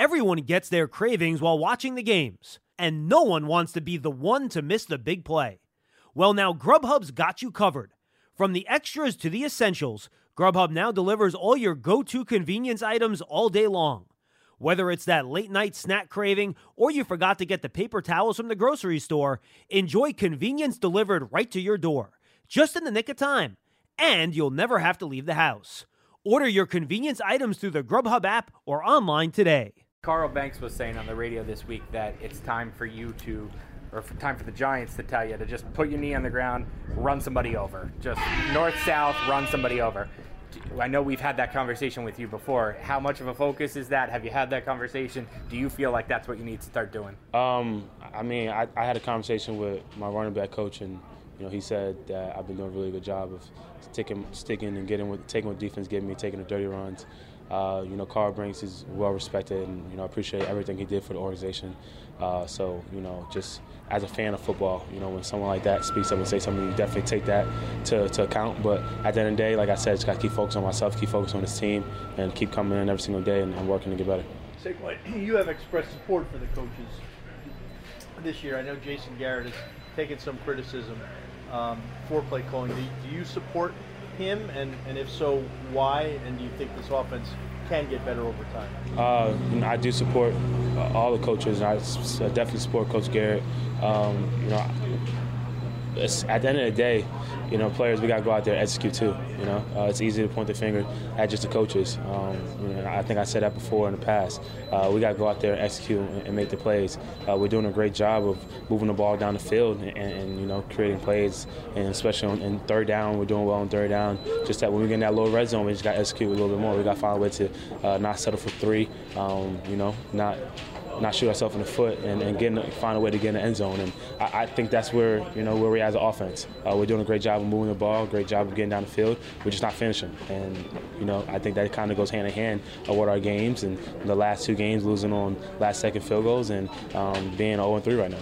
Everyone gets their cravings while watching the games, and no one wants to be the one to miss the big play. Well, now Grubhub's got you covered. From the extras to the essentials, Grubhub now delivers all your go to convenience items all day long. Whether it's that late night snack craving or you forgot to get the paper towels from the grocery store, enjoy convenience delivered right to your door, just in the nick of time. And you'll never have to leave the house. Order your convenience items through the Grubhub app or online today. Carl Banks was saying on the radio this week that it's time for you to, or time for the Giants to tell you to just put your knee on the ground, run somebody over. Just north south, run somebody over. I know we've had that conversation with you before. How much of a focus is that? Have you had that conversation? Do you feel like that's what you need to start doing? Um, I mean, I, I had a conversation with my running back coach, and you know, he said that I've been doing a really good job of sticking, sticking and getting with, taking what defense gave me, taking the dirty runs. Uh, you know, Carl Banks is well respected, and you know, I appreciate everything he did for the organization. Uh, so, you know, just as a fan of football, you know, when someone like that speaks up and say something, you definitely take that to, to account. But at the end of the day, like I said, just got to keep focused on myself, keep focused on this team, and keep coming in every single day and, and working to get better. Saquon, you have expressed support for the coaches this year. I know Jason Garrett has taken some criticism um, for play calling. Do, do you support him, and, and if so, why? And do you think this offense can get better over time? Uh, I do support uh, all the coaches. I s- definitely support Coach Garrett. Um, you know, it's, at the end of the day, you know, players, we got to go out there and execute too. You know, uh, it's easy to point the finger at just the coaches. Um, you know, I think I said that before in the past. Uh, we got to go out there and execute and, and make the plays. Uh, we're doing a great job of moving the ball down the field and, and you know creating plays, and especially on, in third down, we're doing well on third down. Just that when we get in that low red zone, we just got to execute a little bit more. We got to find a way to not settle for three. Um, you know, not not shoot ourselves in the foot and, and get find a way to get in the end zone. And I, I think that's where you know where we as an offense. Uh, we're doing a great job of moving the ball, great job of getting down the field. We're just not finishing. And you know I think that kind of goes hand in hand with our games and the last two games losing on last second field goals and um, being 0 3 right now.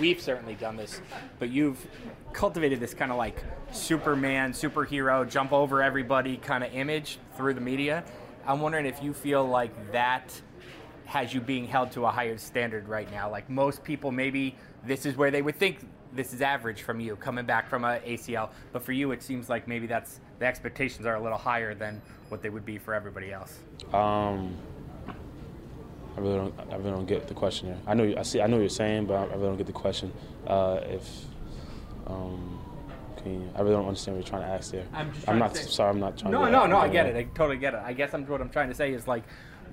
We've certainly done this, but you've cultivated this kind of like Superman, superhero, jump over everybody kind of image through the media. I'm wondering if you feel like that has you being held to a higher standard right now. Like most people, maybe this is where they would think this is average from you coming back from a ACL, but for you, it seems like maybe that's the expectations are a little higher than what they would be for everybody else. Um, I really don't. I really don't get the question here. I know. You, I see. I know what you're saying, but I really don't get the question. Uh, if um, you, I really don't understand what you're trying to ask there. I'm just I'm not say- sorry. I'm not trying. No, to no, no. I get it. I totally get it. I guess I'm what I'm trying to say is like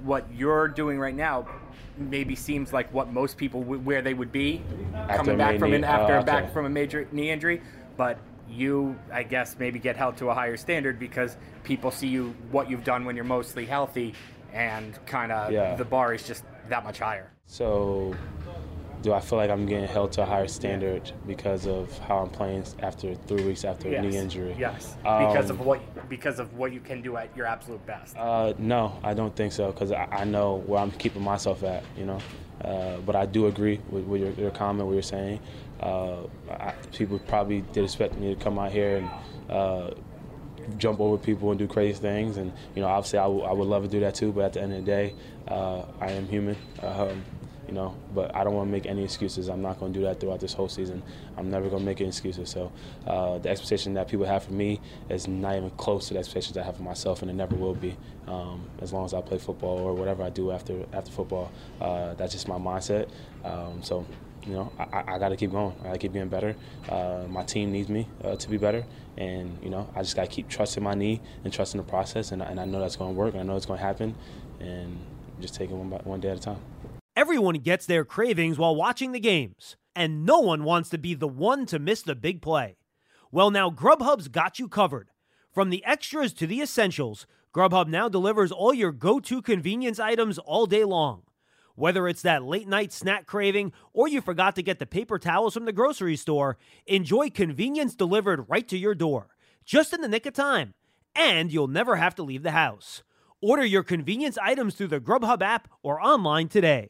what you're doing right now maybe seems like what most people w- where they would be After coming back knee- from an oh, after okay. back from a major knee injury, but you I guess maybe get held to a higher standard because people see you what you've done when you're mostly healthy and kind of Yeah. the bar is just that much higher. So, do I feel like I'm getting held to a higher standard because of how I'm playing after three weeks after a knee injury? Yes. Because Um, of what because of what you can do at your absolute best. Uh, no, I don't think so because I, I know where I'm keeping myself at, you know. Uh, but I do agree with, with your, your comment, what you're saying. Uh, I, people probably did expect me to come out here and uh, jump over people and do crazy things, and you know, obviously, I, w- I would love to do that too. But at the end of the day, uh, I am human. Um, you know. But I don't want to make any excuses. I'm not going to do that throughout this whole season. I'm never going to make any excuses. So uh, the expectation that people have for me is not even close to the expectations I have for myself, and it never will be. Um, as long as I play football or whatever I do after after football, uh, that's just my mindset. Um, so you know, I, I got to keep going. I got to keep getting better. Uh, my team needs me uh, to be better, and you know, I just got to keep trusting my knee and trusting the process, and, and I know that's going to work. And I know it's going to happen, and just take it one by, one day at a time. Everyone gets their cravings while watching the games, and no one wants to be the one to miss the big play. Well, now Grubhub's got you covered. From the extras to the essentials, Grubhub now delivers all your go-to convenience items all day long. Whether it's that late night snack craving or you forgot to get the paper towels from the grocery store, enjoy convenience delivered right to your door, just in the nick of time. And you'll never have to leave the house. Order your convenience items through the Grubhub app or online today.